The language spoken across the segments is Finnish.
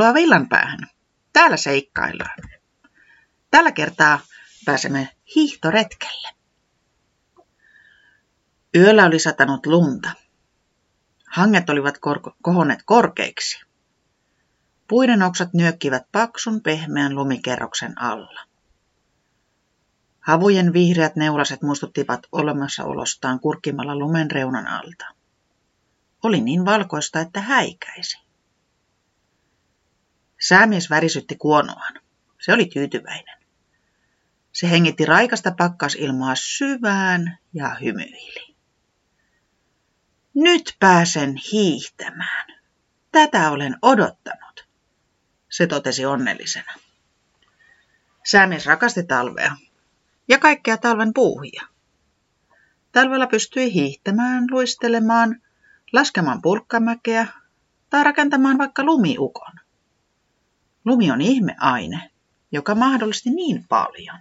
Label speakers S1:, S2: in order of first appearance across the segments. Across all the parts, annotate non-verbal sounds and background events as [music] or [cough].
S1: Tervetuloa Villanpäähän. Täällä seikkaillaan. Tällä kertaa pääsemme hiihtoretkelle. Yöllä oli satanut lunta. Hanget olivat kor- kohonneet korkeiksi. Puiden oksat nyökkivät paksun pehmeän lumikerroksen alla. Havujen vihreät neulaset muistuttivat olemassaolostaan kurkkimalla lumen reunan alta. Oli niin valkoista, että häikäisi. Säämies värisytti kuonoaan. Se oli tyytyväinen. Se hengitti raikasta pakkasilmaa syvään ja hymyili. Nyt pääsen hiihtämään. Tätä olen odottanut, se totesi onnellisena. Säämies rakasti talvea ja kaikkea talven puuhia. Talvella pystyi hiihtämään, luistelemaan, laskemaan pulkkamäkeä tai rakentamaan vaikka lumiukon. Lumi on ihmeaine, joka mahdollisti niin paljon.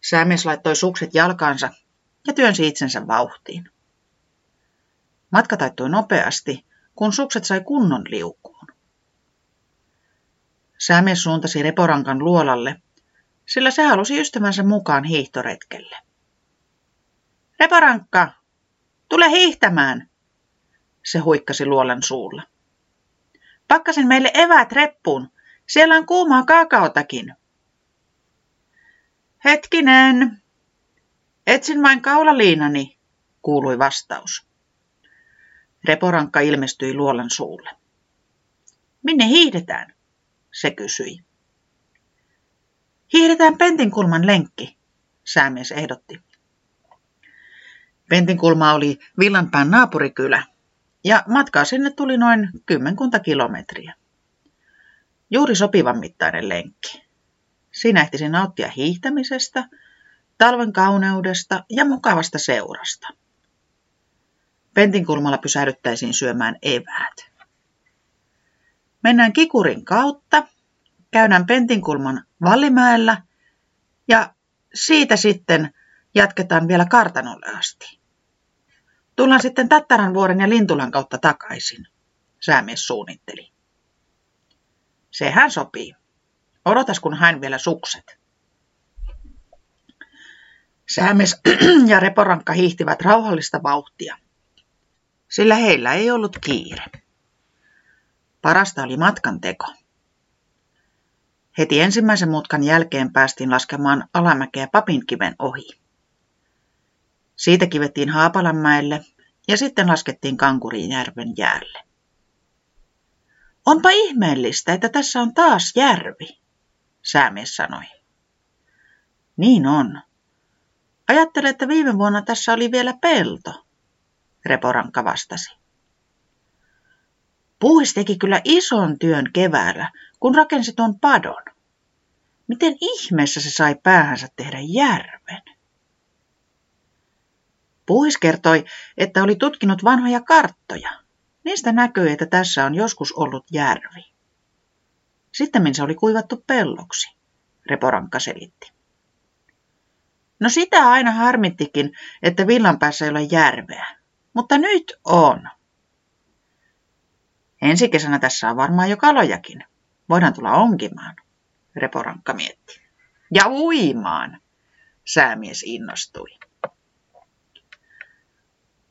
S1: Säämies laittoi sukset jalkaansa ja työnsi itsensä vauhtiin. Matka taittui nopeasti, kun sukset sai kunnon liukuun. Säämies suuntasi Reporankan luolalle, sillä se halusi ystävänsä mukaan hiihtoretkelle. Reporankka, tule hiihtämään, se huikkasi luolan suulla. Pakkasin meille eväät reppuun. Siellä on kuumaa kaakaotakin. Hetkinen. Etsin vain kaulaliinani, kuului vastaus. Reporankka ilmestyi luolan suulle. Minne hiihdetään? se kysyi. Hiihdetään Pentinkulman lenkki, säämies ehdotti. Pentinkulma oli Villanpään naapurikylä, ja matkaa sinne tuli noin kymmenkunta kilometriä. Juuri sopivan mittainen lenkki. Siinä ehtisi nauttia hiihtämisestä, talven kauneudesta ja mukavasta seurasta. Pentinkulmalla pysähdyttäisiin syömään eväät. Mennään Kikurin kautta, käydään Pentinkulman Vallimäellä ja siitä sitten jatketaan vielä Kartanolle asti. Tullaan sitten Tattaran vuoren ja Lintulan kautta takaisin, säämies suunnitteli. Sehän sopii. Odotas, kun hain vielä sukset. Säämies [clears throat] ja Reporankka hiihtivät rauhallista vauhtia, sillä heillä ei ollut kiire. Parasta oli matkan teko. Heti ensimmäisen mutkan jälkeen päästiin laskemaan alamäkeä Papinkiven ohi. Siitä kivettiin Haapalanmäelle ja sitten laskettiin Kankurijärven jäälle. Onpa ihmeellistä, että tässä on taas järvi, säämies sanoi. Niin on. Ajattele, että viime vuonna tässä oli vielä pelto, Reporankka vastasi. Puuhis teki kyllä ison työn keväällä, kun rakensi tuon padon. Miten ihmeessä se sai päähänsä tehdä järven? Puuhis kertoi, että oli tutkinut vanhoja karttoja. Niistä näkyy, että tässä on joskus ollut järvi. Sitten se oli kuivattu pelloksi, Reporankka selitti. No sitä aina harmittikin, että villan päässä ei ole järveä. Mutta nyt on. Ensi kesänä tässä on varmaan jo kalojakin. Voidaan tulla onkimaan, Reporankka mietti. Ja uimaan, säämies innostui.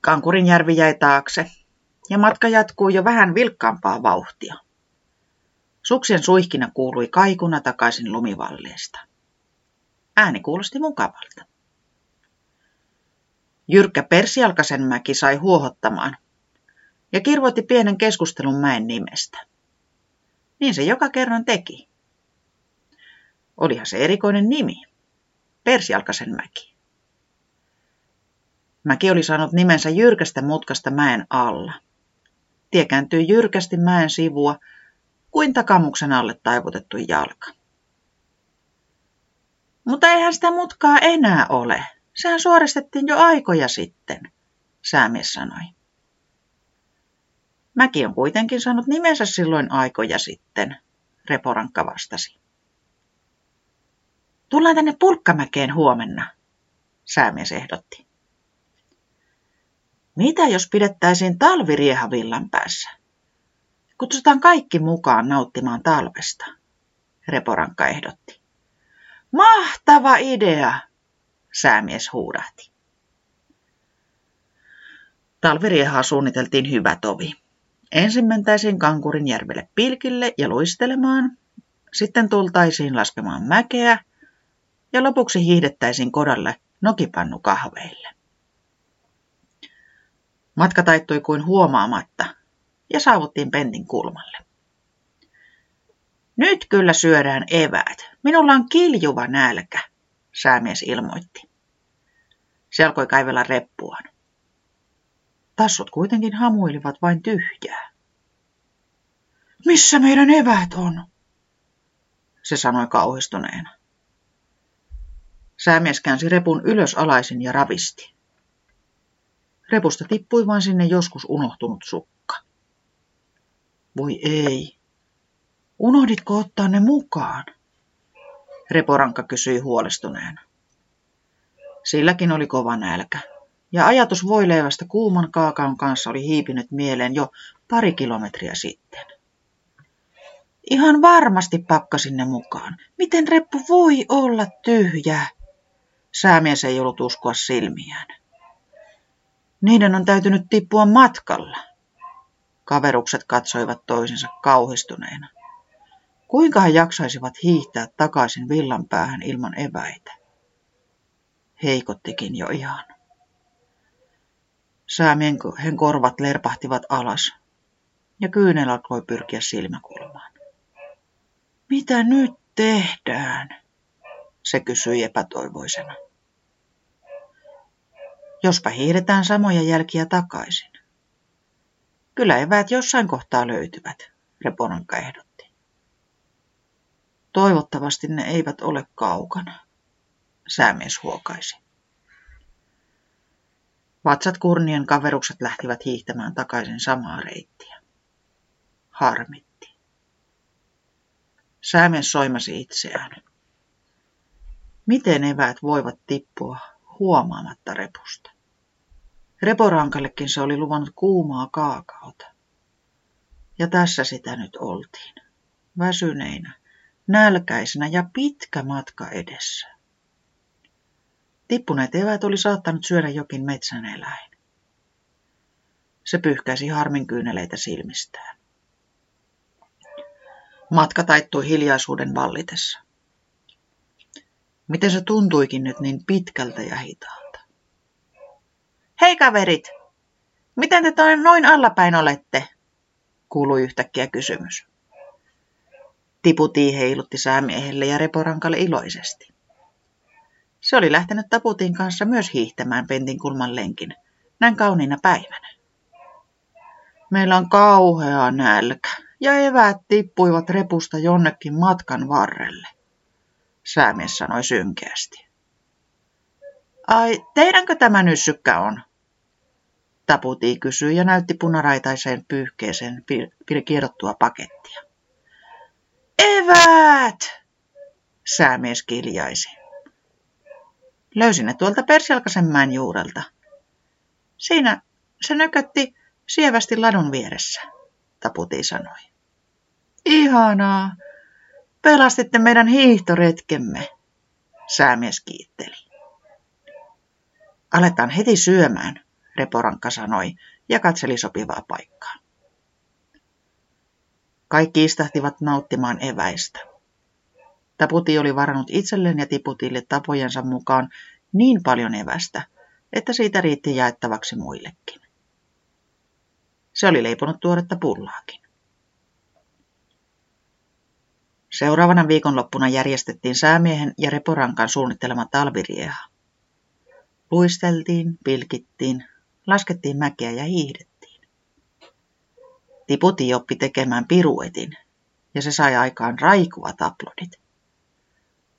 S1: Kankurin järvi jäi taakse ja matka jatkuu jo vähän vilkkaampaa vauhtia. Suksien suihkina kuului kaikuna takaisin lumivalleesta. Ääni kuulosti mukavalta. Jyrkkä Persialkasen mäki sai huohottamaan ja kirvoitti pienen keskustelun mäen nimestä. Niin se joka kerran teki. Olihan se erikoinen nimi. Persialkasen mäki. Oli saanut nimensä jyrkästä mutkasta mäen alla. Tie kääntyi jyrkästi mäen sivua, kuin takamuksen alle taivutettu jalka. Mutta eihän sitä mutkaa enää ole. Sehän suoristettiin jo aikoja sitten, säämies sanoi. Mäki on kuitenkin saanut nimensä silloin aikoja sitten, Reporankka vastasi. Tullaan tänne pulkkamäkeen huomenna, säämies ehdotti. Mitä jos pidettäisiin talviriehavillan päässä? Kutsutaan kaikki mukaan nauttimaan talvesta, Reporankka ehdotti. Mahtava idea, säämies huudahti. Talviriehaa suunniteltiin hyvä tovi. Ensin mentäisiin Kankurin järvelle pilkille ja luistelemaan, sitten tultaisiin laskemaan mäkeä ja lopuksi hiihdettäisiin kodalle nokipannu kahveille. Matka taittui kuin huomaamatta ja saavuttiin pentin kulmalle. Nyt kyllä syödään eväät. Minulla on kiljuva nälkä, säämies ilmoitti. Se alkoi kaivella reppuaan. Tassut kuitenkin hamuilivat vain tyhjää. Missä meidän eväät on? Se sanoi kauhistuneena. Säämies käänsi repun ylös alaisin ja ravisti. Repusta tippui vain sinne joskus unohtunut sukka. Voi ei. Unohditko ottaa ne mukaan? Reporanka kysyi huolestuneena. Silläkin oli kova nälkä, ja ajatus voileivästä kuuman kaakaon kanssa oli hiipinyt mieleen jo pari kilometriä sitten. Ihan varmasti pakkasin ne mukaan. Miten reppu voi olla tyhjä? Säämies ei ollut uskoa silmiään. Niiden on täytynyt tippua matkalla. Kaverukset katsoivat toisensa kauhistuneena. Kuinka he jaksaisivat hiihtää takaisin villan päähän ilman eväitä? Heikottikin jo ihan. Säämien korvat lerpahtivat alas ja kyynel alkoi pyrkiä silmäkulmaan. Mitä nyt tehdään? Se kysyi epätoivoisena. Jospa hiihdetään samoja jälkiä takaisin. Kyllä eväät jossain kohtaa löytyvät, Reponanka ehdotti. Toivottavasti ne eivät ole kaukana, säämies huokaisi. Vatsat kurnien kaverukset lähtivät hiihtämään takaisin samaa reittiä. Harmitti. Säämies soimasi itseään. Miten eväät voivat tippua huomaamatta repusta? Reporankallekin se oli luvannut kuumaa kaakaota. Ja tässä sitä nyt oltiin. Väsyneinä, nälkäisenä ja pitkä matka edessä. Tippuneet eväät oli saattanut syödä jokin metsän eläin. Se pyyhkäisi harmin kyyneleitä silmistään. Matka taittui hiljaisuuden vallitessa. Miten se tuntuikin nyt niin pitkältä ja hitaalta. Hei kaverit, miten te toin noin allapäin olette? kuului yhtäkkiä kysymys. Tiputi heilutti säämiehelle ja reporankalle iloisesti. Se oli lähtenyt Taputin kanssa myös hiihtämään Pentin kulman lenkin, näin kauniina päivänä. Meillä on kauhea nälkä, ja eväät tippuivat repusta jonnekin matkan varrelle, säämies sanoi synkeästi. Ai, teidänkö tämä nyssykkä on? Taputi kysyi ja näytti punaraitaiseen pyyhkeeseen kierrottua pakettia. Eväät! Säämies kiljaisi. Löysin ne tuolta Persialkasenmäen juurelta. Siinä se nökötti sievästi ladun vieressä, Taputi sanoi. Ihanaa. Pelastitte meidän hiihtoretkemme, säämies kiitteli. Aletaan heti syömään, Reporankka sanoi ja katseli sopivaa paikkaa. Kaikki istahtivat nauttimaan eväistä. Taputi oli varannut itselleen ja Tiputille tapojensa mukaan niin paljon evästä, että siitä riitti jaettavaksi muillekin. Se oli leiponut tuoretta pullaakin. Seuraavana viikonloppuna järjestettiin säämiehen ja reporankan suunnittelema talvirieha. Luisteltiin, pilkittiin, laskettiin mäkeä ja hiihdettiin. Tiputi oppi tekemään piruetin, ja se sai aikaan raikuvat aplodit.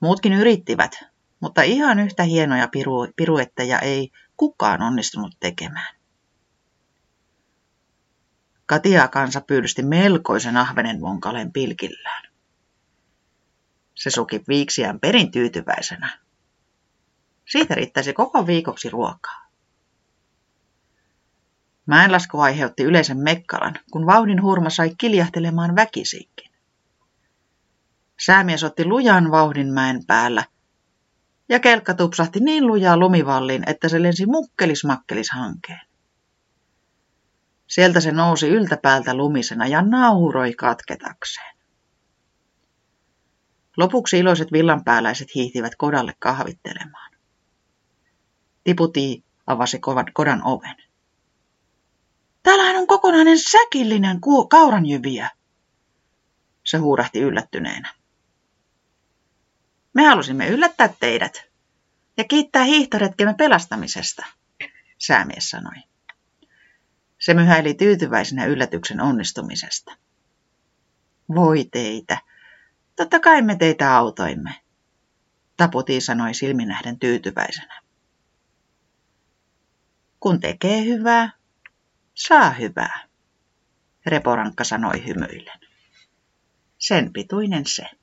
S1: Muutkin yrittivät, mutta ihan yhtä hienoja piru- piruetteja ei kukaan onnistunut tekemään. Katia kansa pyydysti melkoisen ahvenen vonkaleen pilkillään. Se suki viiksiään perin tyytyväisenä. Siitä riittäisi koko viikoksi ruokaa. Mäenlasku aiheutti yleisen mekkalan, kun vauhdin hurma sai kiljahtelemaan väkisinkin. Säämies otti lujan vauhdin mäen päällä, ja kelkka tupsahti niin lujaa lumivalliin, että se lensi mukkelis-makkelis hankeen. Sieltä se nousi yltäpäältä lumisena ja nauroi katketakseen. Lopuksi iloiset villanpääläiset hiihtivät kodalle kahvittelemaan. Tiputi avasi kodan oven. Täällähän on kokonainen säkillinen kauranjyviä, se huurahti yllättyneenä. Me halusimme yllättää teidät ja kiittää hiihtoretkemme pelastamisesta, säämies sanoi. Se myhäili tyytyväisenä yllätyksen onnistumisesta. Voi teitä, totta kai me teitä autoimme, Taputi sanoi silminähden tyytyväisenä. Kun tekee hyvää, saa hyvää, Reporankka sanoi hymyillen. Sen pituinen se.